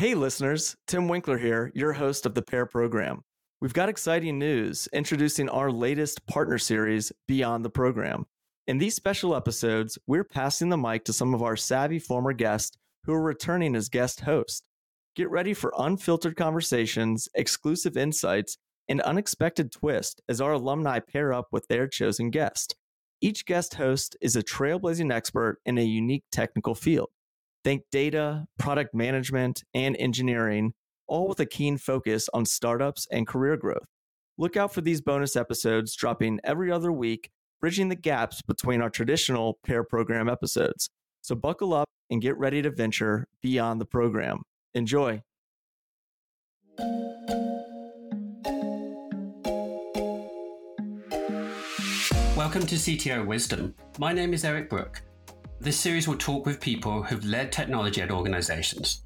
Hey, listeners, Tim Winkler here, your host of the PAIR program. We've got exciting news introducing our latest partner series, Beyond the Program. In these special episodes, we're passing the mic to some of our savvy former guests who are returning as guest hosts. Get ready for unfiltered conversations, exclusive insights, and unexpected twists as our alumni pair up with their chosen guest. Each guest host is a trailblazing expert in a unique technical field. Think data, product management, and engineering, all with a keen focus on startups and career growth. Look out for these bonus episodes dropping every other week, bridging the gaps between our traditional pair program episodes. So buckle up and get ready to venture beyond the program. Enjoy. Welcome to CTO Wisdom. My name is Eric Brooke. This series will talk with people who've led technology at organizations.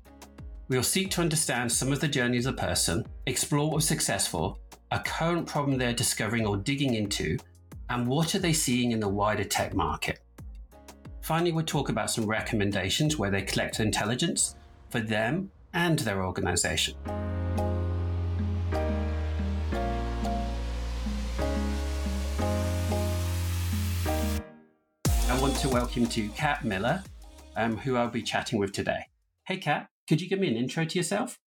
We'll seek to understand some of the journeys of a person, explore what was successful, a current problem they're discovering or digging into, and what are they seeing in the wider tech market. Finally, we'll talk about some recommendations where they collect intelligence for them and their organization. To welcome to Cat Miller, um, who I'll be chatting with today. Hey, Cat, could you give me an intro to yourself?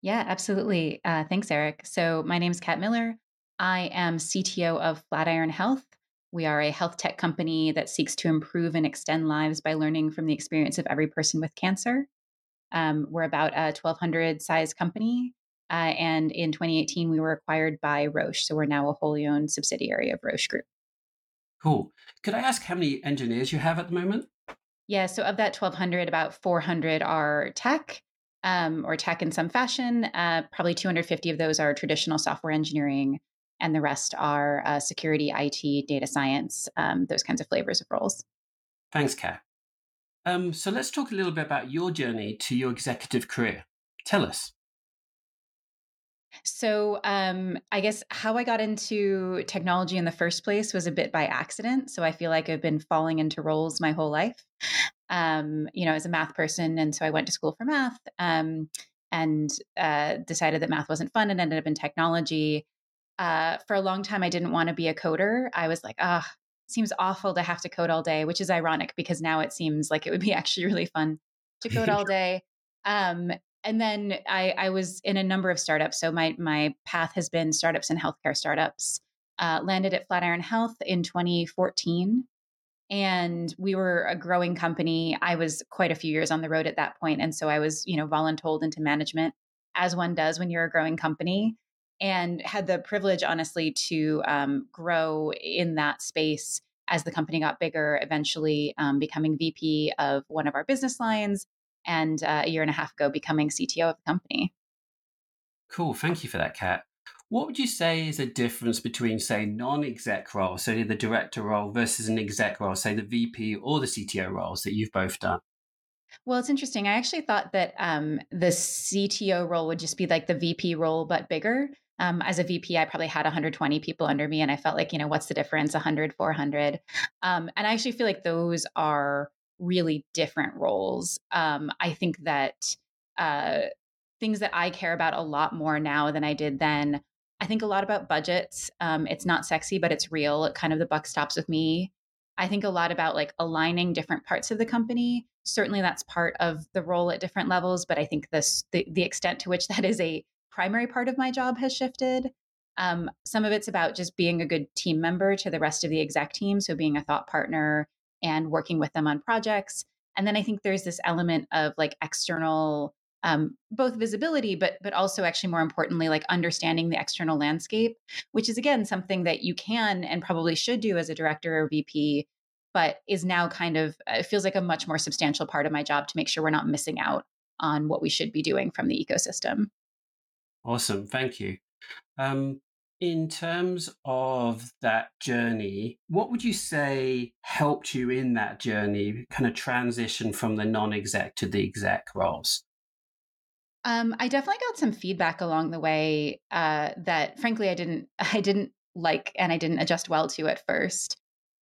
Yeah, absolutely. Uh, thanks, Eric. So, my name is Cat Miller. I am CTO of Flatiron Health. We are a health tech company that seeks to improve and extend lives by learning from the experience of every person with cancer. Um, we're about a 1,200 size company. Uh, and in 2018, we were acquired by Roche. So, we're now a wholly owned subsidiary of Roche Group. Cool. Could I ask how many engineers you have at the moment? Yeah, so of that 1,200, about 400 are tech um, or tech in some fashion. Uh, probably 250 of those are traditional software engineering, and the rest are uh, security, IT, data science, um, those kinds of flavors of roles. Thanks, Cat. Um, so let's talk a little bit about your journey to your executive career. Tell us. So, um, I guess how I got into technology in the first place was a bit by accident. So, I feel like I've been falling into roles my whole life. Um, you know, as a math person, and so I went to school for math um, and uh, decided that math wasn't fun and ended up in technology. Uh, for a long time, I didn't want to be a coder. I was like, ah, oh, seems awful to have to code all day, which is ironic because now it seems like it would be actually really fun to code all day. Um, and then I, I, was in a number of startups. So my my path has been startups and healthcare startups. Uh, landed at Flatiron Health in 2014, and we were a growing company. I was quite a few years on the road at that point, and so I was you know voluntold into management, as one does when you're a growing company, and had the privilege, honestly, to um, grow in that space as the company got bigger. Eventually, um, becoming VP of one of our business lines and uh, a year and a half ago becoming CTO of the company. Cool. Thank you for that, Cat. What would you say is a difference between, say, non exec role, so the director role, versus an exec role, say the VP or the CTO roles that you've both done? Well, it's interesting. I actually thought that um, the CTO role would just be like the VP role, but bigger. Um, as a VP, I probably had 120 people under me, and I felt like, you know, what's the difference? 100, 400. Um, and I actually feel like those are really different roles. Um, I think that uh, things that I care about a lot more now than I did then. I think a lot about budgets. Um, it's not sexy, but it's real. Kind of the buck stops with me. I think a lot about like aligning different parts of the company. Certainly, that's part of the role at different levels. But I think this the, the extent to which that is a primary part of my job has shifted. Um, some of it's about just being a good team member to the rest of the exec team. So being a thought partner, and working with them on projects. And then I think there's this element of like external um, both visibility, but but also actually more importantly, like understanding the external landscape, which is again something that you can and probably should do as a director or VP, but is now kind of it feels like a much more substantial part of my job to make sure we're not missing out on what we should be doing from the ecosystem. Awesome, thank you. Um, in terms of that journey, what would you say helped you in that journey, kind of transition from the non exec to the exec roles? Um, I definitely got some feedback along the way uh, that, frankly, I didn't, I didn't like, and I didn't adjust well to at first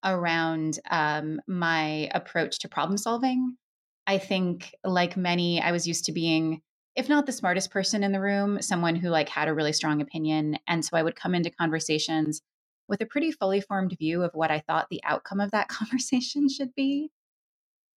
around um, my approach to problem solving. I think, like many, I was used to being if not the smartest person in the room, someone who like had a really strong opinion. And so I would come into conversations with a pretty fully formed view of what I thought the outcome of that conversation should be.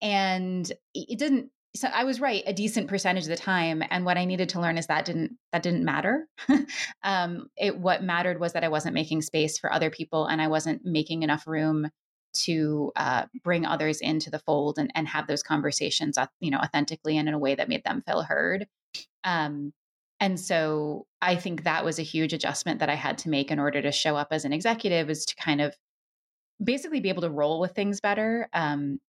And it didn't so I was right a decent percentage of the time. And what I needed to learn is that didn't that didn't matter. um, it what mattered was that I wasn't making space for other people and I wasn't making enough room to uh, bring others into the fold and, and have those conversations, you know, authentically and in a way that made them feel heard. Um, and so I think that was a huge adjustment that I had to make in order to show up as an executive is to kind of basically be able to roll with things better. Um,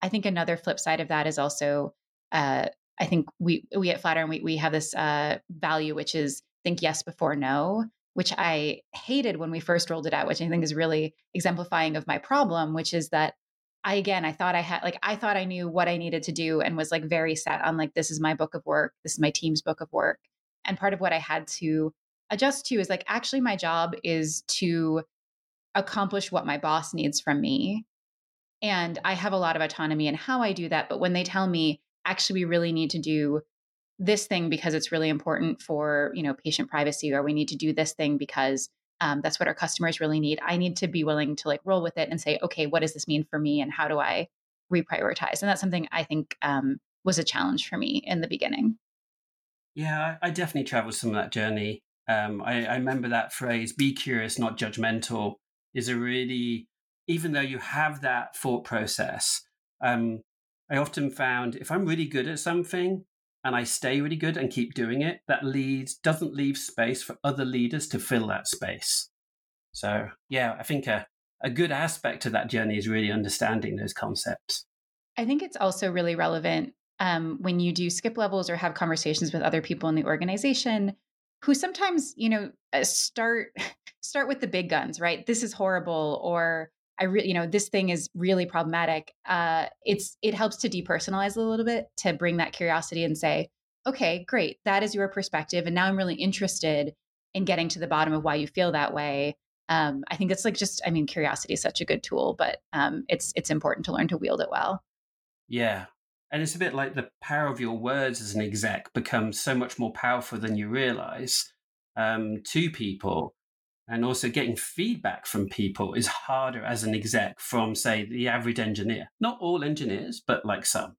I think another flip side of that is also, uh, I think we we at Flatiron we we have this uh, value which is think yes before no, which I hated when we first rolled it out, which I think is really exemplifying of my problem, which is that I again I thought I had like I thought I knew what I needed to do and was like very set on like this is my book of work, this is my team's book of work. And part of what I had to adjust to is like actually my job is to accomplish what my boss needs from me. And I have a lot of autonomy in how I do that, but when they tell me actually we really need to do this thing because it's really important for, you know, patient privacy or we need to do this thing because um, that's what our customers really need i need to be willing to like roll with it and say okay what does this mean for me and how do i reprioritize? And that's something i think um, was a challenge for me in the beginning. Yeah i definitely traveled some of that journey. Um, I, I remember that phrase be curious not judgmental is a really even though you have that thought process um, i often found if i'm really good at something and I stay really good and keep doing it, that leads doesn't leave space for other leaders to fill that space. So yeah, I think a, a good aspect of that journey is really understanding those concepts. I think it's also really relevant um, when you do skip levels or have conversations with other people in the organization who sometimes you know uh, start start with the big guns right this is horrible or I really, you know, this thing is really problematic. Uh, it's it helps to depersonalize a little bit to bring that curiosity and say, okay, great, that is your perspective, and now I'm really interested in getting to the bottom of why you feel that way. Um, I think it's like just, I mean, curiosity is such a good tool, but um, it's it's important to learn to wield it well. Yeah, and it's a bit like the power of your words as an exec becomes so much more powerful than you realize um, to people and also getting feedback from people is harder as an exec from say the average engineer. Not all engineers but like some.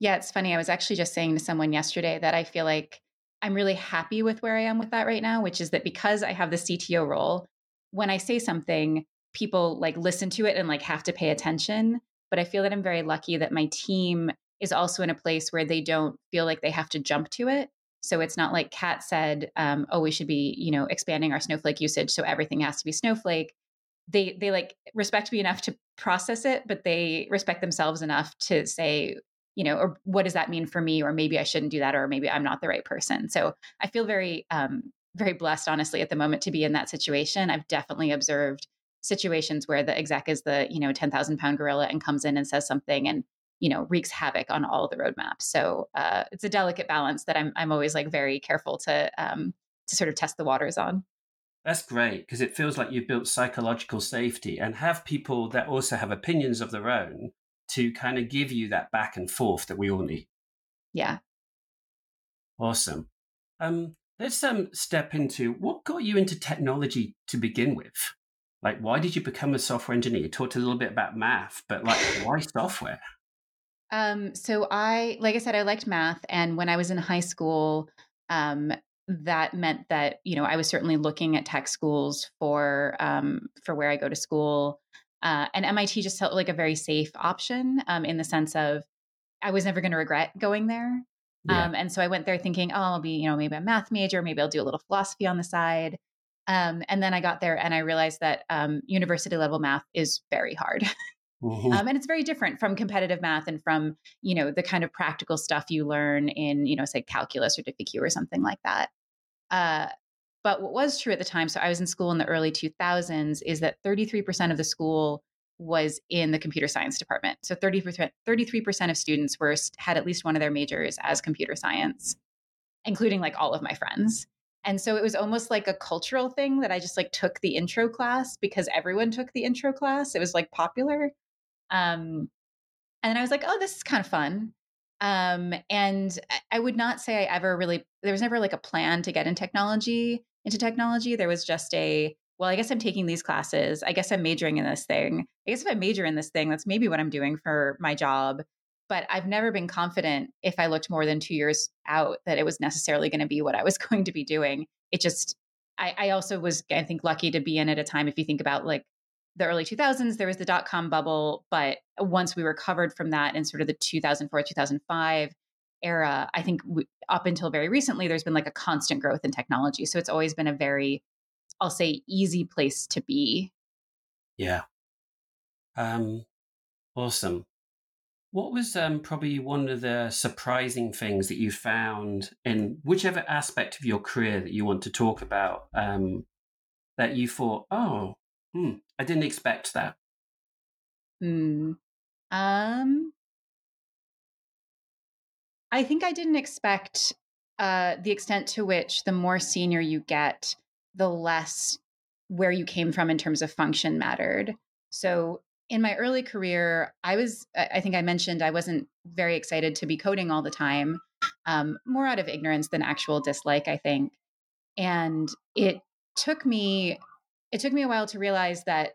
Yeah it's funny i was actually just saying to someone yesterday that i feel like i'm really happy with where i am with that right now which is that because i have the cto role when i say something people like listen to it and like have to pay attention. But i feel that i'm very lucky that my team is also in a place where they don't feel like they have to jump to it so it's not like Cat said, um, "Oh, we should be, you know, expanding our Snowflake usage, so everything has to be Snowflake." They they like respect me enough to process it, but they respect themselves enough to say, you know, or what does that mean for me, or maybe I shouldn't do that, or maybe I'm not the right person. So I feel very um, very blessed, honestly, at the moment to be in that situation. I've definitely observed situations where the exec is the you know 10,000 pound gorilla and comes in and says something and you know wreaks havoc on all the roadmaps. So uh, it's a delicate balance that i'm i'm always like very careful to um to sort of test the waters on. That's great because it feels like you've built psychological safety and have people that also have opinions of their own to kind of give you that back and forth that we all need. Yeah. Awesome. Um let's um step into what got you into technology to begin with? Like why did you become a software engineer? You talked a little bit about math but like why software um, so I, like I said, I liked math, and when I was in high school, um, that meant that you know I was certainly looking at tech schools for um, for where I go to school, uh, and MIT just felt like a very safe option um, in the sense of I was never going to regret going there. Yeah. Um, and so I went there thinking, oh, I'll be, you know, maybe a math major, maybe I'll do a little philosophy on the side. Um, and then I got there and I realized that um, university level math is very hard. Mm-hmm. Um, and it's very different from competitive math and from you know the kind of practical stuff you learn in you know say calculus or diffie or something like that uh, but what was true at the time so i was in school in the early 2000s is that 33% of the school was in the computer science department so 30%, 33% of students were had at least one of their majors as computer science including like all of my friends and so it was almost like a cultural thing that I just like took the intro class because everyone took the intro class. It was like popular. Um, and then I was like, oh, this is kind of fun. Um, and I would not say I ever really, there was never like a plan to get in technology, into technology. There was just a, well, I guess I'm taking these classes. I guess I'm majoring in this thing. I guess if I major in this thing, that's maybe what I'm doing for my job. But I've never been confident if I looked more than two years out that it was necessarily going to be what I was going to be doing. It just, I, I also was, I think, lucky to be in at a time. If you think about like the early 2000s, there was the dot com bubble. But once we recovered from that in sort of the 2004, 2005 era, I think we, up until very recently, there's been like a constant growth in technology. So it's always been a very, I'll say, easy place to be. Yeah. Um, awesome. What was um, probably one of the surprising things that you found in whichever aspect of your career that you want to talk about um, that you thought, oh, hmm, I didn't expect that? Hmm. Um, I think I didn't expect uh, the extent to which the more senior you get, the less where you came from in terms of function mattered. So in my early career, I was, I think I mentioned, I wasn't very excited to be coding all the time, um, more out of ignorance than actual dislike, I think. And it took me, it took me a while to realize that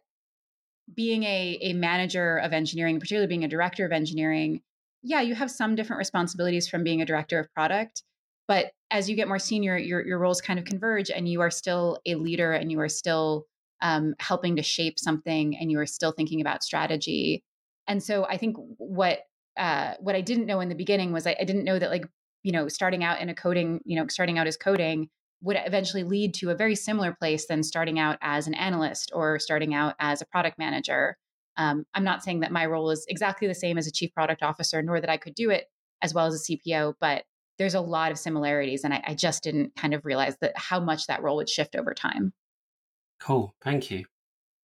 being a, a manager of engineering, particularly being a director of engineering, yeah, you have some different responsibilities from being a director of product. But as you get more senior, your, your roles kind of converge and you are still a leader and you are still um, helping to shape something and you are still thinking about strategy. And so I think what uh, what I didn't know in the beginning was I, I didn't know that like you know starting out in a coding you know starting out as coding would eventually lead to a very similar place than starting out as an analyst or starting out as a product manager. Um, I'm not saying that my role is exactly the same as a chief product officer, nor that I could do it as well as a CPO, but there's a lot of similarities. And I, I just didn't kind of realize that how much that role would shift over time. Cool. Thank you.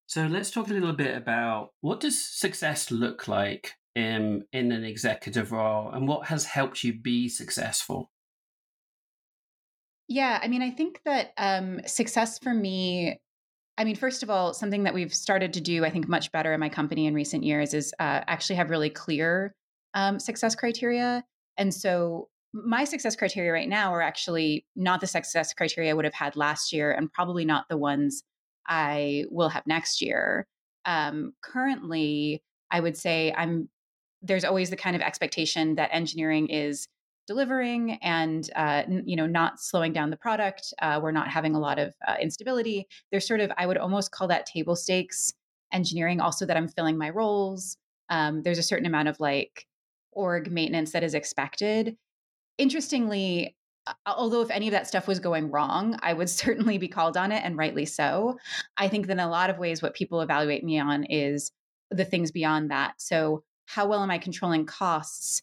So let's talk a little bit about what does success look like in, in an executive role and what has helped you be successful? Yeah, I mean, I think that um, success for me, I mean, first of all, something that we've started to do, I think, much better in my company in recent years is uh, actually have really clear um, success criteria. And so my success criteria right now are actually not the success criteria I would have had last year and probably not the ones I will have next year. Um, currently, I would say I'm there's always the kind of expectation that engineering is delivering and uh, n- you know not slowing down the product. Uh, we're not having a lot of uh, instability. There's sort of I would almost call that table stakes engineering. Also, that I'm filling my roles. Um, there's a certain amount of like org maintenance that is expected. Interestingly, although if any of that stuff was going wrong, I would certainly be called on it and rightly so. I think that in a lot of ways, what people evaluate me on is the things beyond that. So, how well am I controlling costs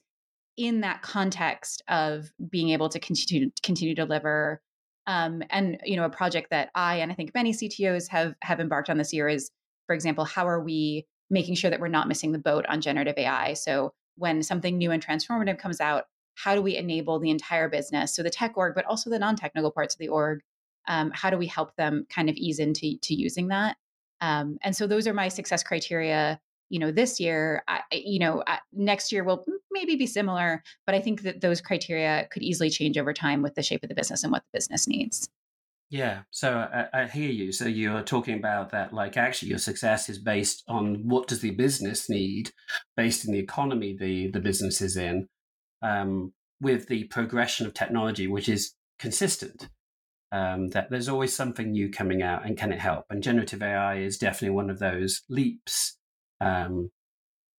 in that context of being able to continue continue to deliver? Um, and you know, a project that I and I think many CTOs have have embarked on this year is, for example, how are we making sure that we're not missing the boat on generative AI? So when something new and transformative comes out, how do we enable the entire business so the tech org but also the non-technical parts of the org um, how do we help them kind of ease into to using that um, and so those are my success criteria you know this year I, you know next year will maybe be similar but i think that those criteria could easily change over time with the shape of the business and what the business needs yeah, so I, I, hear you. So you're talking about that, like actually your success is based on what does the business need, based in the economy the the business is in, um, with the progression of technology, which is consistent. Um, that there's always something new coming out, and can it help? And generative AI is definitely one of those leaps, um,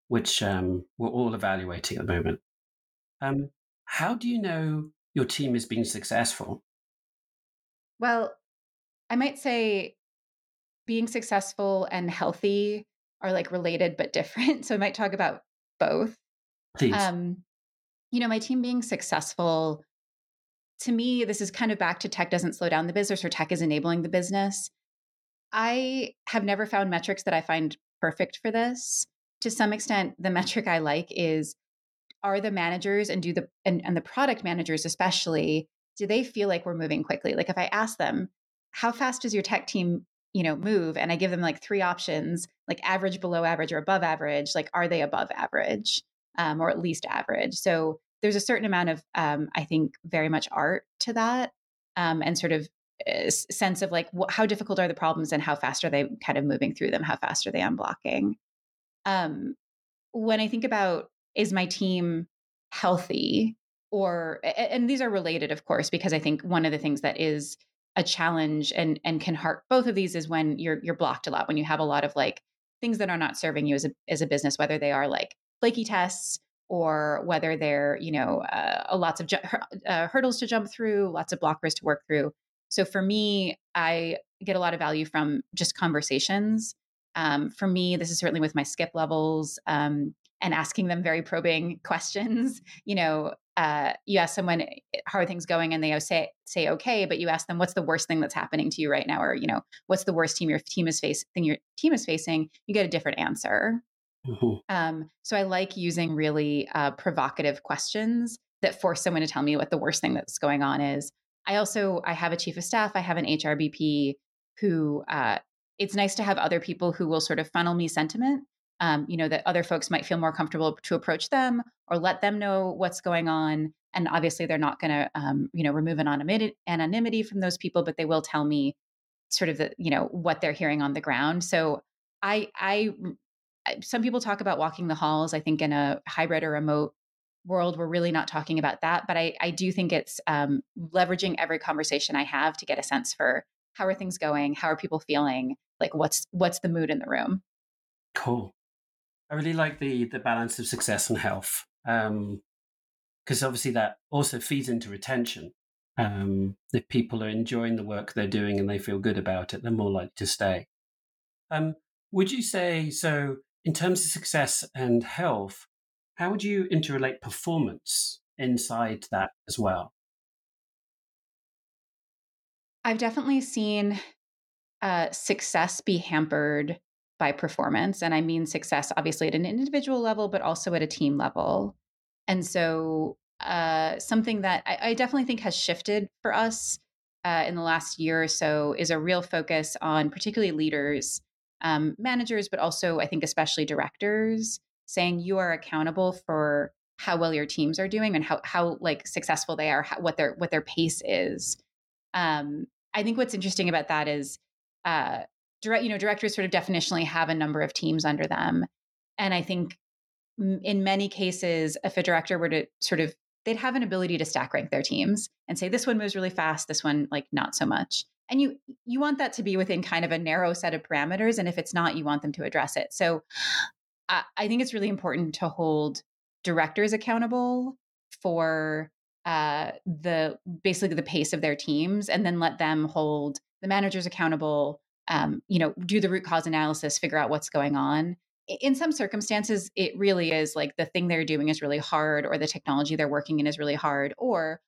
which um, we're all evaluating at the moment. Um, how do you know your team is being successful? Well, I might say being successful and healthy are like related but different. So I might talk about both. Please. Um, you know, my team being successful, to me, this is kind of back to tech doesn't slow down the business or tech is enabling the business. I have never found metrics that I find perfect for this. To some extent, the metric I like is are the managers and do the and, and the product managers especially do they feel like we're moving quickly like if i ask them how fast does your tech team you know move and i give them like three options like average below average or above average like are they above average um, or at least average. So there's a certain amount of um, I think very much art to that, um, and sort of sense of like wh- how difficult are the problems and how fast are they kind of moving through them? How fast are they unblocking? Um, when I think about is my team healthy or and these are related of course because I think one of the things that is a challenge and and can hurt both of these is when you're you're blocked a lot when you have a lot of like things that are not serving you as a as a business whether they are like flaky tests or whether they're you know uh, lots of ju- uh, hurdles to jump through lots of blockers to work through so for me i get a lot of value from just conversations. Um, for me this is certainly with my skip levels um, and asking them very probing questions. You know uh, you ask someone eh, how are things going and they say say okay but you ask them what's the worst thing that's happening to you right now? or you know what's the worst team your team is facing thing your team is facing? you get a different answer. Mm-hmm. um, so i like using really uh, provocative questions that force someone to tell me what the worst thing that's going on is i also i have a chief of staff i have an hrbp who uh, it's nice to have other people who will sort of funnel me sentiment um, you know that other folks might feel more comfortable to approach them or let them know what's going on and obviously they're not going to um, you know remove anonymity, anonymity from those people but they will tell me sort of the you know what they're hearing on the ground. So i i some people talk about walking the halls i think in a hybrid or remote world we're really not talking about that but i i do think it's um, leveraging every conversation i have to get a sense for how are things going how are people feeling like what's what's the mood in the room cool I really like the the balance of success and health because um, obviously that also feeds into retention. Um, if people are enjoying the work they're doing and they feel good about it, they're more likely to stay. Um, would you say so? In terms of success and health, how would you interrelate performance inside that as well? I've definitely seen uh, success be hampered by performance. And I mean success, obviously, at an individual level, but also at a team level. And so, uh, something that I, I, definitely think has shifted for us uh, in the last year or so is a real focus on particularly leaders, um, managers, but also, I think, especially directors, saying you are accountable for how well your teams are doing and how how like successful they are, how, what their what their pace is. Um, I think what's interesting about that is uh, direct, you know, directors sort of definitionally have a number of teams under them. And I think in many cases, if a director were to sort of, they'd have an ability to stack rank their teams and say, this one moves really fast, this one, like, not so much. And you you want that to be within kind of a narrow set of parameters. And if it's not, you want them to address it. So I, think it's really important to hold directors accountable for uh, the basically the pace of their teams and then let them hold the managers accountable um, you know, do the root cause analysis, figure out what's going on. In some circumstances, it really is like the thing they're doing is really hard, or the technology they're working in is really hard, or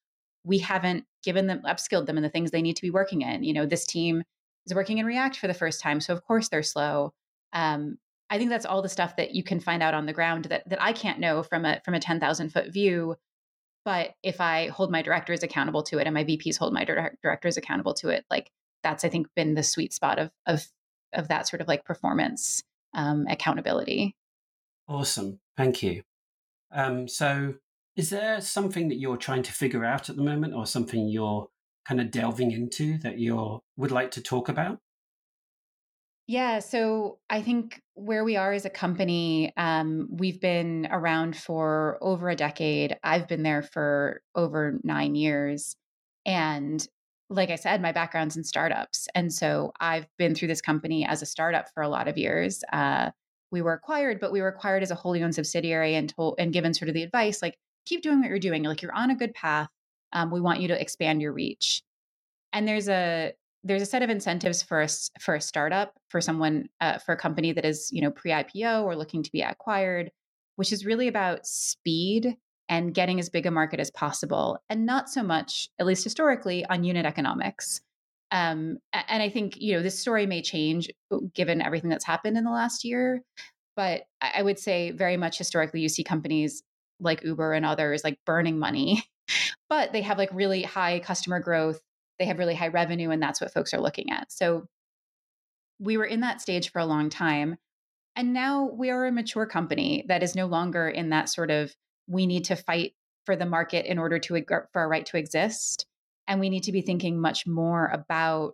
we haven't given them upskilled them in the things they need to be working in. You know, this team is working in React for the first time, so of course they're slow. Um, I think that's all the stuff that you can find out on the ground that that I can't know from a from a ten thousand foot view. But if I hold my directors accountable to it, and my VPs hold my direct, directors accountable to it, like that's I think been the sweet spot of of of that sort of like performance um, accountability. Awesome, thank you. Um, so, is there something that you're trying to figure out at the moment, or something you're kind of delving into that you would like to talk about? Yeah, so I think where we are as a company, um, we've been around for over a decade. I've been there for over nine years. And like I said, my background's in startups. And so I've been through this company as a startup for a lot of years. Uh, we were acquired, but we were acquired as a wholly owned subsidiary and told and given sort of the advice like, keep doing what you're doing. Like you're on a good path. Um, we want you to expand your reach. And there's a there's a set of incentives for a, for a startup for someone uh, for a company that is you know pre IPO or looking to be acquired, which is really about speed and getting as big a market as possible, and not so much, at least historically, on unit economics. Um, and I think you know this story may change uh, given everything that's happened in the last year, but I would say very much historically, you see companies like Uber and others like burning money, but they have like really high customer growth, they have really high revenue, and that's what folks are looking at. So we were in that stage for a long time. And now we are a mature company that is no longer in that sort of we need to fight for the market in order to for a right to exist and we need to be thinking much more about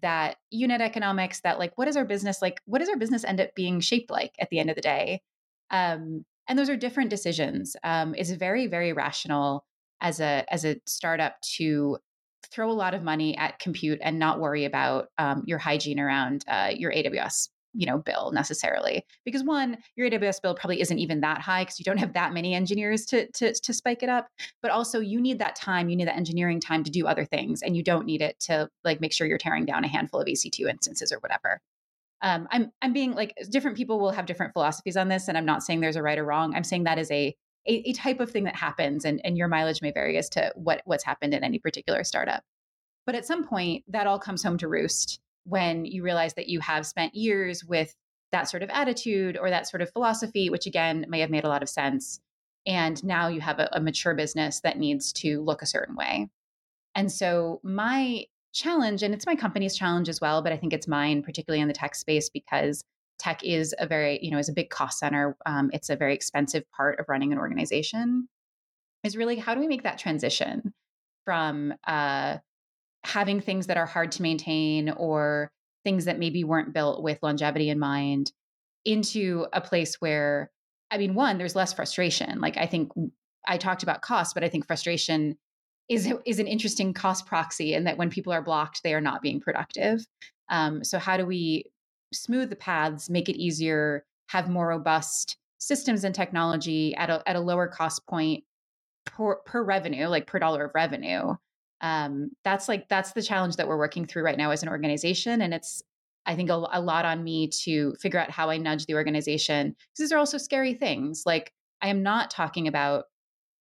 that unit economics that like what is our business like what does our business end up being shaped like at the end of the day um, and those are different decisions um, it's very very rational as a as a startup to throw a lot of money at compute and not worry about um, your hygiene around uh, your aws you know bill necessarily. Because one your aws bill probably isn't even that high because you don't have that many engineers to, to to spike it up. But also you need that time you need that engineering time to do other things and you don't need it to like make sure you're tearing down a handful of ec2 instances or whatever. Um, i'm i'm being like different people will have different philosophies on this and i'm not saying there's a right or wrong. I'm saying that is a a, a type of thing that happens and, and your mileage may vary as to what what's happened in any particular startup but at some point that all comes home to roost when you realize that you have spent years with that sort of attitude or that sort of philosophy, which again may have made a lot of sense. And now you have a, a mature business that needs to look a certain way. And so, my challenge, and it's my company's challenge as well, but I think it's mine, particularly in the tech space, because tech is a very, you know, is a big cost center. Um, it's a very expensive part of running an organization. Is really how do we make that transition from uh, having things that are hard to maintain or things that maybe weren't built with longevity in mind into a place where i mean one there's less frustration like i think i talked about cost but i think frustration is is an interesting cost proxy in that when people are blocked they are not being productive um, so how do we smooth the paths make it easier have more robust systems and technology at a, at a lower cost point per, per revenue like per dollar of revenue. Um, that's like that's the challenge that we're working through right now as an organization and it's i think a, a lot on me to figure out how i nudge the organization because these are also scary things. Like i am not talking about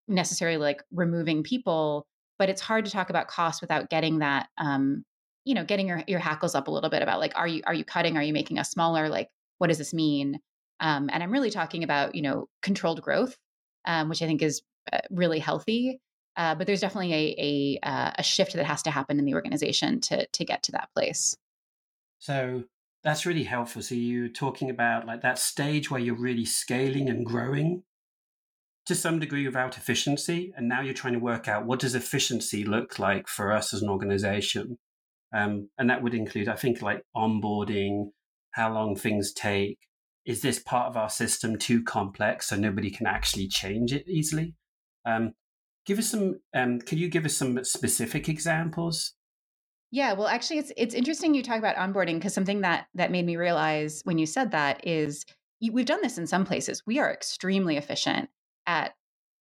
necessarily like removing people but it's hard to talk about cost without getting that um, you know getting your, your hackles up a little bit about like are you are you cutting are you making us smaller like what does this mean um, and i'm really talking about you know controlled growth um, which i think is uh, really healthy uh, but there's definitely a, a, uh, a shift that has to happen in the organization to to get to that place. So that's really helpful. So you're talking about like that stage where you're really scaling and growing to some degree without efficiency, and now you're trying to work out what does efficiency look like for us as an organization, um, and that would include, I think, like onboarding, how long things take. Is this part of our system too complex so nobody can actually change it easily? Um, Give us some. Um, you give us some specific examples? Yeah, well, actually, it's it's interesting you talk about onboarding because something that that made me realize when you said that is we've done this in some places. We are extremely efficient at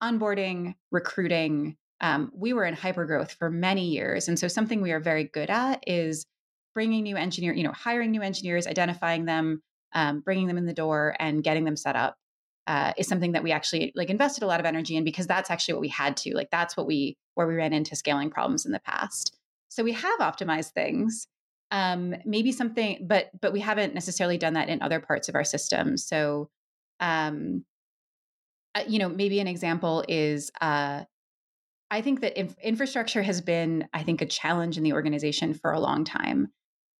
onboarding, recruiting. Um, we were in hypergrowth for many years, and so something we are very good at is bringing new engineer, you know, hiring new engineers, identifying them, um, bringing them in the door, and getting them set up uh, is something that we actually like invested a lot of energy in because that's actually what we had to like that's what we where we ran into scaling problems in the past. So we have optimized things um, maybe something but but we haven't necessarily done that in other parts of our system. So um, uh, you know maybe an example is uh, i think that inf- infrastructure has been i think a challenge in the organization for a long time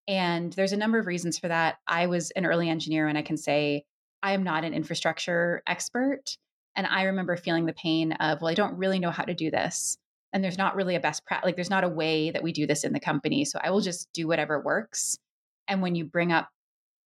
and there's a number of reasons for that i was an early engineer and i can say I am not an infrastructure expert. And I remember feeling the pain of, well, I don't really know how to do this. And there's not really a best practice, like, there's not a way that we do this in the company. So I will just do whatever works. And when you bring up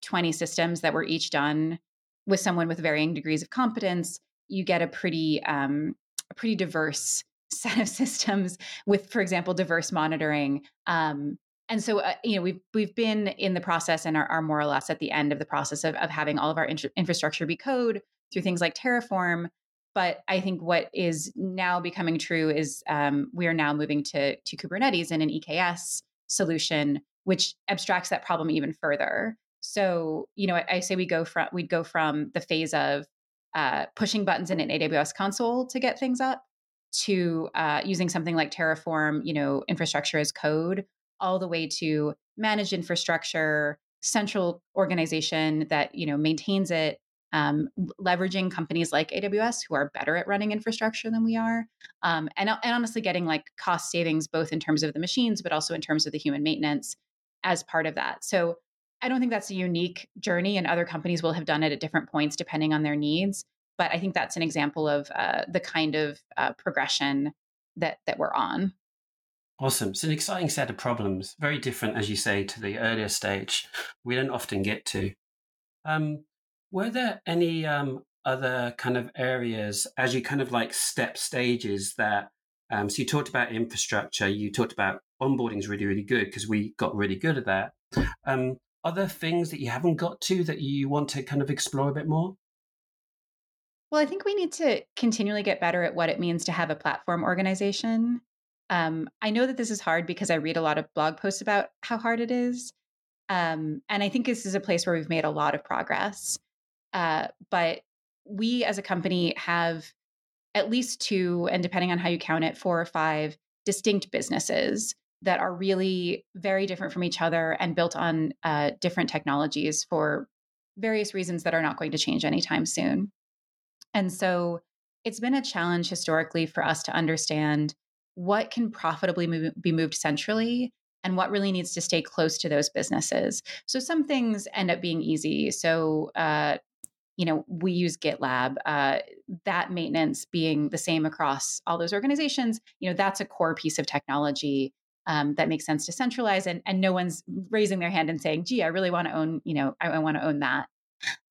20 systems that were each done with someone with varying degrees of competence, you get a pretty, um, a pretty diverse set of systems with, for example, diverse monitoring, um, and so uh, you know we've we've been in the process and are, are, more or less at the end of the process of, of having all of our infrastructure be code through things like terraform but i think what is now becoming true is um, we are now moving to to kubernetes and an eks solution which abstracts that problem even further. So you know i, I say we go from we'd go from the phase of uh, pushing buttons in an aws console to get things up to uh, using something like terraform you know infrastructure as code all the way to managed infrastructure, central organization that you know maintains it, um, leveraging companies like AWS who are better at running infrastructure than we are, um, and, and honestly getting like cost savings both in terms of the machines but also in terms of the human maintenance as part of that. So I don't think that's a unique journey, and other companies will have done it at different points depending on their needs. But I think that's an example of uh, the kind of uh, progression that that we're on. Awesome. It's an exciting set of problems, very different, as you say, to the earlier stage. We don't often get to. Um, were there any um, other kind of areas as you kind of like step stages that? Um, so you talked about infrastructure. You talked about onboarding is really, really good because we got really good at that. Um, other things that you haven't got to that you want to kind of explore a bit more? Well, I think we need to continually get better at what it means to have a platform organization. Um, I know that this is hard because I read a lot of blog posts about how hard it is. Um, and I think this is a place where we've made a lot of progress. Uh, but we as a company have at least two, and depending on how you count it, four or five distinct businesses that are really very different from each other and built on uh, different technologies for various reasons that are not going to change anytime soon. And so it's been a challenge historically for us to understand what can profitably move, be moved centrally and what really needs to stay close to those businesses. So some things end up being easy. So, uh, you know, we use GitLab. Uh, that maintenance being the same across all those organizations, you know, that's a core piece of technology um, that makes sense to centralize, and and no one's raising their hand and saying, "Gee, I really want to own," you know, I, I want to own that.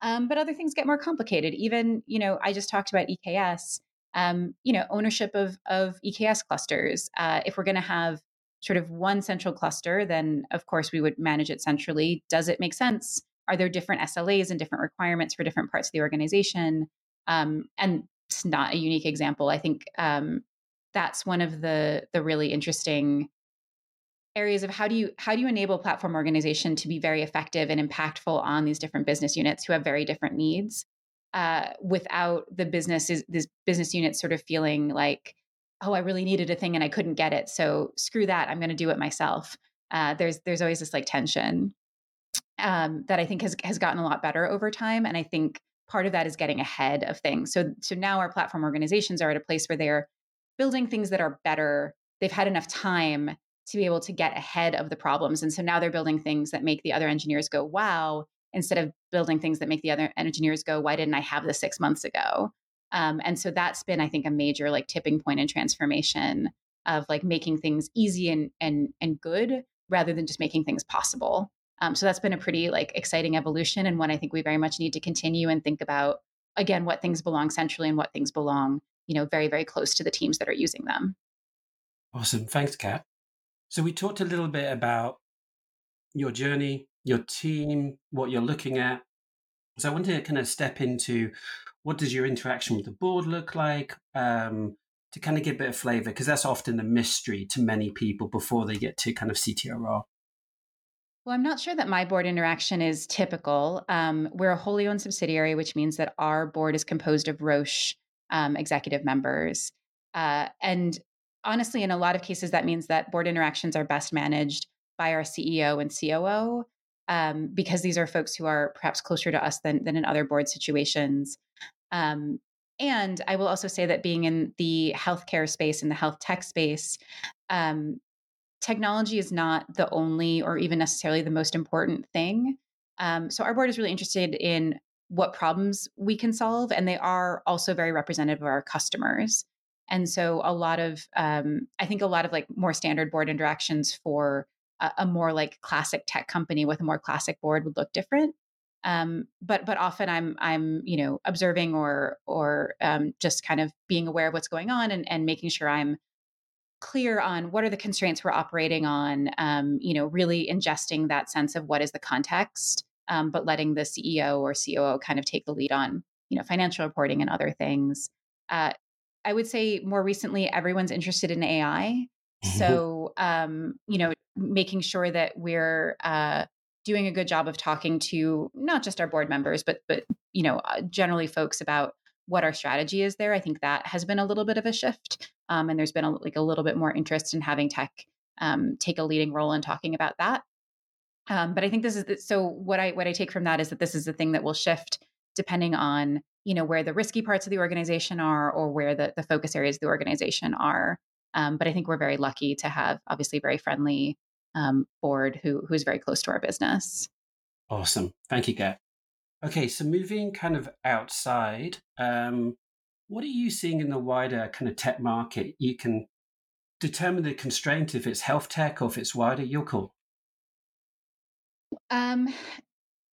Um, but other things get more complicated. Even, you know, I just talked about EKS. Um, you know, ownership of of EKS clusters. Uh, if we're going to have sort of one central cluster, then of course we would manage it centrally. Does it make sense? Are there different SLAs and different requirements for different parts of the organization? Um, and it's not a unique example. I think um, that's one of the the really interesting areas of how do you how do you enable platform organization to be very effective and impactful on these different business units who have very different needs uh, without the businesses this business unit sort of feeling like oh i really needed a thing and i couldn't get it so screw that i'm going to do it myself. Uh, there's there's always this like tension um, that i think has has gotten a lot better over time and i think part of that is getting ahead of things. So so now our platform organizations are at a place where they're building things that are better they've had enough time to be able to get ahead of the problems. And so now they're building things that make the other engineers go, wow, instead of building things that make the other engineers go, why didn't I have this six months ago? Um, and so that's been, I think, a major like tipping point in transformation of like making things easy and and and good rather than just making things possible. Um, so that's been a pretty like exciting evolution and one I think we very much need to continue and think about again what things belong centrally and what things belong, you know, very very close to the teams that are using them. Awesome, thanks, Cat. So we talked a little bit about your journey, your team, what you're looking at. So I wanted to kind of step into what does your interaction with the board look like um, to kind of give a bit of flavor, because that's often the mystery to many people before they get to kind of role. Well, I'm not sure that my board interaction is typical. Um, we're a wholly owned subsidiary, which means that our board is composed of Roche um, executive members. Uh, and honestly, in a lot of cases, that means that board interactions are best managed by our CEO and COO um, because these are folks who are perhaps closer to us than, than in other board situations. Um, and I will also say that being in the healthcare space and the health tech space, um, technology is not the only or even necessarily the most important thing. Um, so our board is really interested in what problems we can solve, and they are also very representative of our customers. And so a lot of, um, I think a lot of like more standard board interactions for a, a, more like classic tech company with a more classic board would look different. Um, but but often I'm I'm you know observing or or um, just kind of being aware of what's going on and, and making sure I'm clear on what are the constraints we're operating on. Um, you know, really ingesting that sense of what is the context, um, but letting the CEO or COO kind of take the lead on you know financial reporting and other things. Uh, I would say more recently, everyone's interested in AI. Mm-hmm. So, um, you know, making sure that we're uh, doing a good job of talking to not just our board members, but but you know, uh, generally folks about what our strategy is there. I think that has been a little bit of a shift, um, and there's been a, like a little bit more interest in having tech um, take a leading role in talking about that. Um, but I think this is the, so. What I what I take from that is that this is the thing that will shift depending on you know where the risky parts of the organization are or where the, the focus areas of the organization are um, but i think we're very lucky to have obviously very friendly um, board who who's very close to our business awesome thank you Cat. Okay, so moving kind of outside, um, what are you seeing in the wider kind of tech market? You can determine the constraint if it's health tech or if it's wider. You're cool. Um,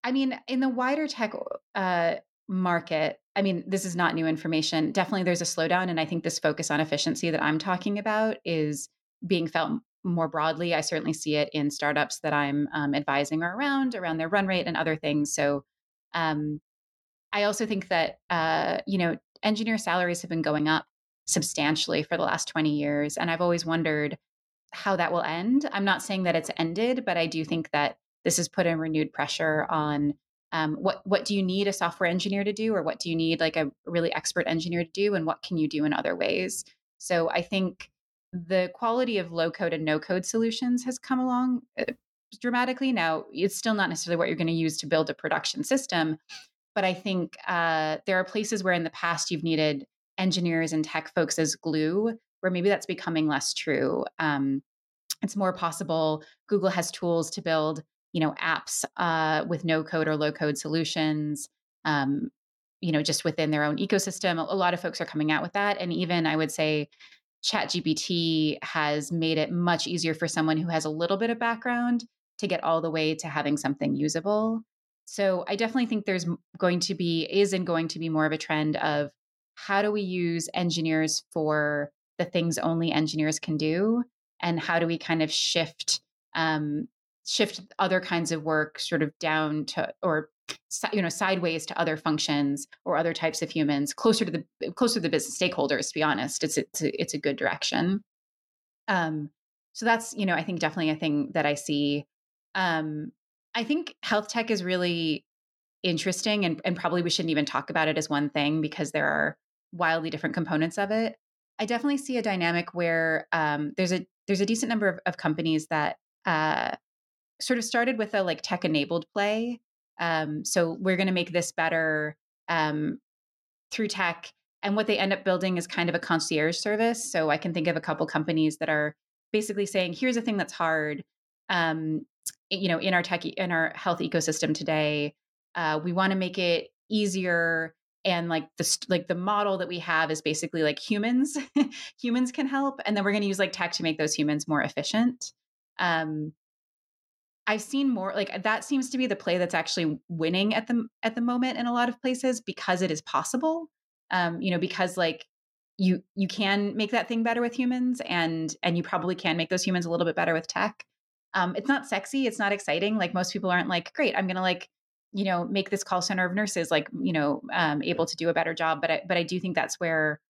I mean, in the wider tech uh, market, I mean, this is not new information. Definitely there's a slowdown. And I think this focus on efficiency that I'm talking about is being felt more broadly. I certainly see it in startups that I'm um, advising or around, around their run rate and other things. So um, I also think that, uh, you know, engineer salaries have been going up substantially for the last 20 years. And I've always wondered how that will end. I'm not saying that it's ended, but I do think that this has put a renewed pressure on um, what what do you need a software engineer to do or what do you need like a really expert engineer to do and what can you do in other ways? So i think the quality of low code and no code solutions has come along uh, dramatically. Now it's still not necessarily what you're going to use to build a production system but i think uh, there are places where in the past you've needed engineers and tech folks as glue where maybe that's becoming less true. Um, it's more possible google has tools to build you know apps uh, with no code or low code solutions um, you know just within their own ecosystem a lot of folks are coming out with that and even i would say ChatGPT has made it much easier for someone who has a little bit of background to get all the way to having something usable. So I definitely think there's going to be, is and going to be more of a trend of how do we use engineers for the things only engineers can do? And how do we kind of shift um, shift other kinds of work sort of down to or you know sideways to other functions or other types of humans closer to the closer to the business stakeholders to be honest it's it's a, it's a good direction. Um so that's you know i think definitely a thing that i see. Um i think health tech is really interesting and, and probably we shouldn't even talk about it as one thing because there are wildly different components of it. I definitely see a dynamic where um, there's a there's a decent number of, of companies that uh, sort of started with a like tech enabled play. Um, so we're going to make this better um, through tech. And what they end up building is kind of a concierge service. So I can think of a couple companies that are basically saying, here's a thing that's hard. Um, you know, in our tech, in our health ecosystem today, uh, we want to make it easier and like the like the model that we have is basically like humans humans can help and then we're going to use like tech to make those humans more efficient um, I've seen more like that seems to be the play that's actually winning at the at the moment in a lot of places because it is possible. Um, you know, because like you you can make that thing better with humans and and you probably can make those humans a little bit better with tech. Um, it's not sexy, it's not exciting. Like most people aren't like, great, I'm gonna like, you know, make this call center of nurses like, you know, um, able to do a better job. But I, but I do think that's where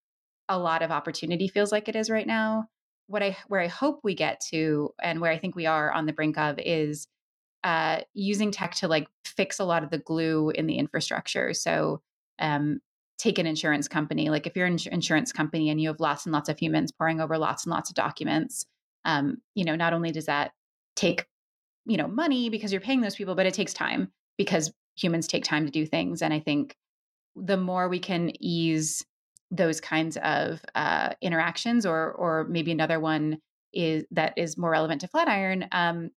a lot of opportunity feels like it is right now what I where I hope we get to and where I think we are on the brink of is uh, using tech to like fix a lot of the glue in the infrastructure. So um, take an insurance company. Like if you're an insurance company and you have lots and lots of humans pouring over lots and lots of documents, um, you know, not only does that take you know money because you're paying those people, but it takes time because humans take time to do things. And I think the more we can ease those kinds of uh, interactions, or or maybe another one is that is more relevant to Flatiron. Um,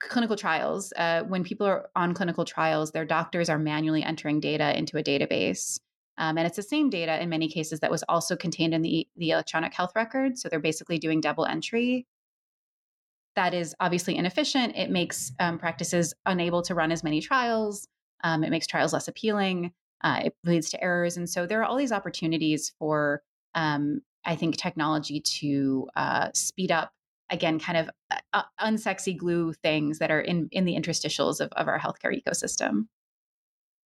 clinical trials. Uh, when people are on clinical trials, their doctors are manually entering data into a database. Um, and it's the same data in many cases that was also contained in the, the electronic health record. So they're basically doing double entry. That is obviously inefficient. It makes um, practices unable to run as many trials. Um, it makes trials less appealing. Uh, it leads to errors. And so there are all these opportunities for, um, I think, technology to uh, speed up, again, kind of uh, uh, unsexy glue things that are in, in the interstitials of, of our healthcare ecosystem.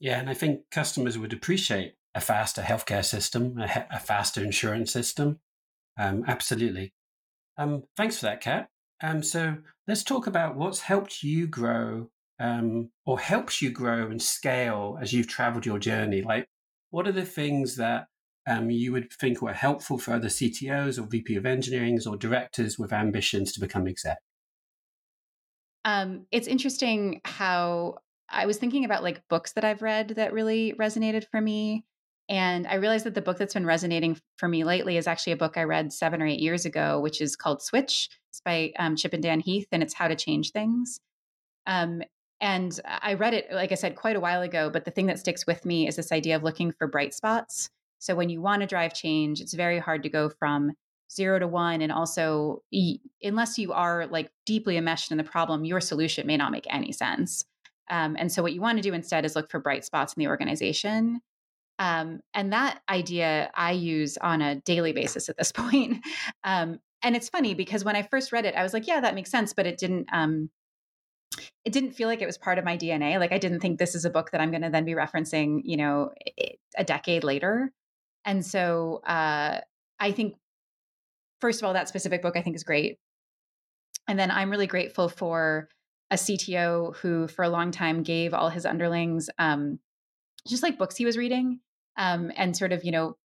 Yeah, and I think customers would appreciate a faster healthcare system, a, a faster insurance system. Um, absolutely. Um, thanks for that, Cat. Um, so let's talk about what's helped you grow um, or helps you grow and scale as you've traveled your journey? Like, what are the things that um, you would think were helpful for other CTOs or VP of engineerings or directors with ambitions to become exec? Um, it's interesting how I was thinking about like books that I've read that really resonated for me. And I realized that the book that's been resonating for me lately is actually a book I read seven or eight years ago, which is called Switch. It's by um, Chip and Dan Heath, and it's How to Change Things. Um, and I read it, like I said, quite a while ago. But the thing that sticks with me is this idea of looking for bright spots. So when you want to drive change, it's very hard to go from zero to one. And also, unless you are like deeply enmeshed in the problem, your solution may not make any sense. Um, and so, what you want to do instead is look for bright spots in the organization. Um, and that idea I use on a daily basis at this point. Um, and it's funny because when I first read it, I was like, yeah, that makes sense, but it didn't. It didn't feel like it was part of my DNA. Like I didn't think this is a book that I'm going to then be referencing, you know, a decade later. And so uh, I think, first of all, that specific book I think is great. And then I'm really grateful for a CTO who, for a long time, gave all his underlings um, just like books he was reading, um, and sort of you know,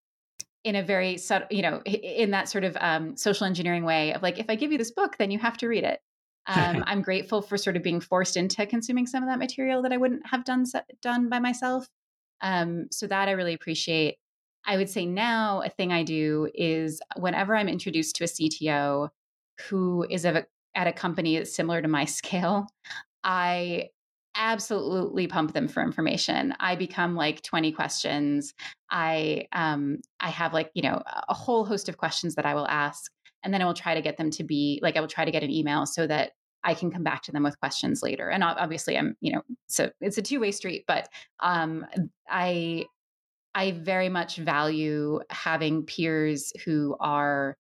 in a very subtle, you know, in that sort of um, social engineering way of like, if I give you this book, then you have to read it. Um, I'm grateful for sort of being forced into consuming some of that material that I wouldn't have done done by myself. Um, so that I really appreciate. I would say now a thing I do is whenever I'm introduced to a CTO who is a, at a company that's similar to my scale, I absolutely pump them for information. I become like 20 questions. I um I have like, you know, a whole host of questions that I will ask and then I will try to get them to be like I will try to get an email so that I can come back to them with questions later. And obviously I'm, you know, so it's a two-way street, but um I I very much value having peers who are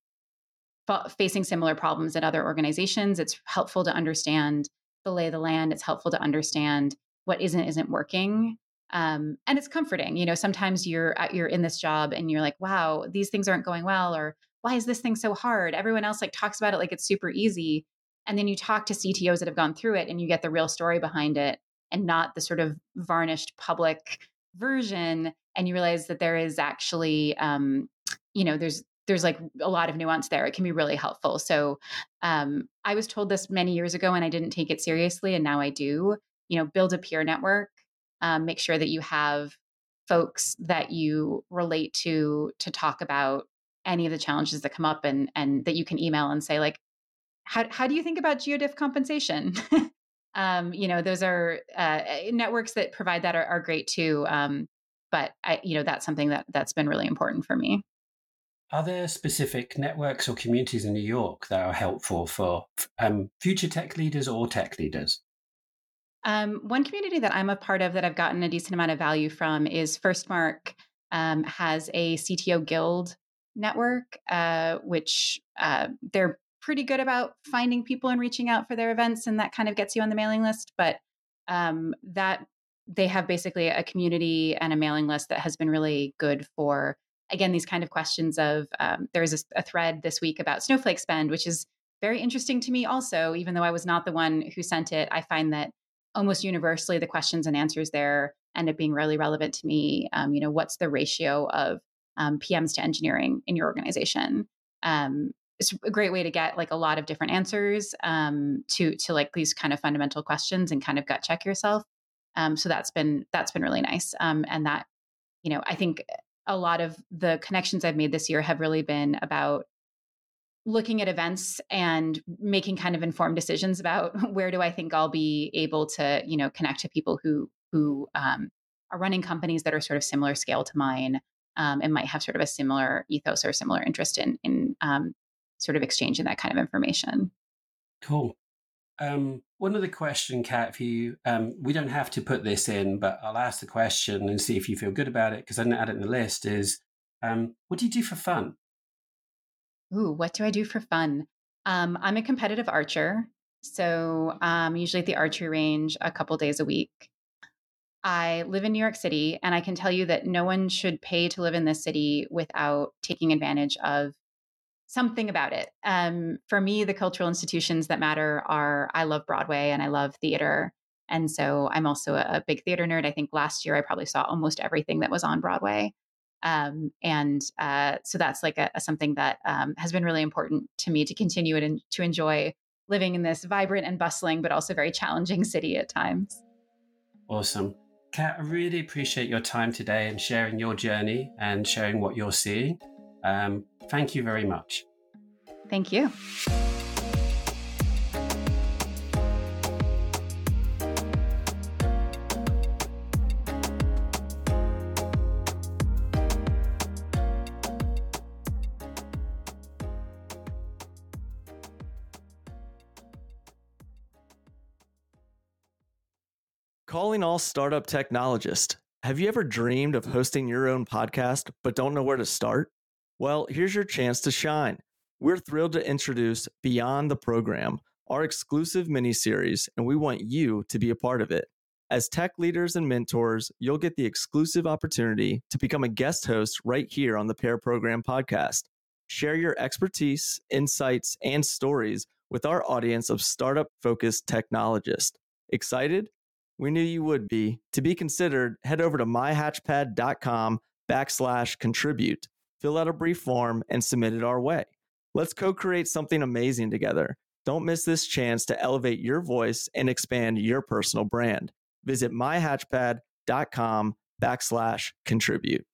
facing similar problems at other organizations. It's helpful to understand the lay of the land. It's helpful to understand what isn't isn't working. Um, and it's comforting. You know, sometimes you're at, you're in this job and you're like, wow, these things aren't going well, or why is this thing so hard? Everyone else like talks about it like it's super easy. And then you talk to CTOs that have gone through it and you get the real story behind it and not the sort of varnished public version and you realize that there is actually um, you know there's there's like a lot of nuance there it can be really helpful. So um, i was told this many years ago and i didn't take it seriously and now i do you know build a peer network um, make sure that you have folks that you relate to to talk about any of the challenges that come up and and that you can email and say like how, how do you think about geodiff compensation um, you know those are uh, networks that provide that are, are great too um, but I, you know, that's something that that's been really important for me. Are there specific networks or communities in New York that are helpful for um, future tech leaders or tech leaders? Um, one community that I'm a part of that I've gotten a decent amount of value from is Firstmark um, has a CTO guild network, uh, which uh, they're pretty good about finding people and reaching out for their events, and that kind of gets you on the mailing list. But um, that they have basically a community and a mailing list that has been really good for again these kind of questions of um, there was a, a, thread this week about snowflake spend which is very interesting to me also even though i was not the one who sent it i find that almost universally the questions and answers there end up being really relevant to me um, you know what's the ratio of um, pms to engineering in your organization um, it's a great way to get like a lot of different answers um, to to like these kind of fundamental questions and kind of gut check yourself um, so that's been that's been really nice. Um, and that, you know, I think a lot of the connections I've made this year have really been about looking at events and making kind of informed decisions about where do I think I'll be able to, you know, connect to people who who um, are running companies that are sort of similar scale to mine um, and might have sort of a similar ethos or similar interest in in um, sort of exchanging that kind of information. Cool. Um, one other question, Cat, if you, um, we don't have to put this in, but I'll ask the question and see if you feel good about it because I didn't add it in the list. Is um, what do you do for fun? Ooh, what do I do for fun? Um, I'm a competitive archer, so I'm usually at the archery range a couple days a week. I live in New York City, and I can tell you that no one should pay to live in this city without taking advantage of something about it. Um, for me, the cultural institutions that matter are I love Broadway and I love theater. And so I'm also a, a big theater nerd. I think last year I probably saw almost everything that was on Broadway. Um, and uh, so that's like a, a something that um, has been really important to me to continue it and to enjoy living in this vibrant and bustling, but also very challenging city at times. Awesome. Cat, I really appreciate your time today and sharing your journey and sharing what you're seeing. Um, thank you very much. Thank you. Calling all startup technologists. Have you ever dreamed of hosting your own podcast but don't know where to start? Well, here's your chance to shine. We're thrilled to introduce Beyond the Program, our exclusive mini series, and we want you to be a part of it. As tech leaders and mentors, you'll get the exclusive opportunity to become a guest host right here on the Pair Program podcast. Share your expertise, insights, and stories with our audience of startup focused technologists. Excited? We knew you would be. To be considered, head over to myhatchpad.com backslash contribute, fill out a brief form, and submit it our way. Let's co create something amazing together. Don't miss this chance to elevate your voice and expand your personal brand. Visit myhatchpad.com backslash contribute.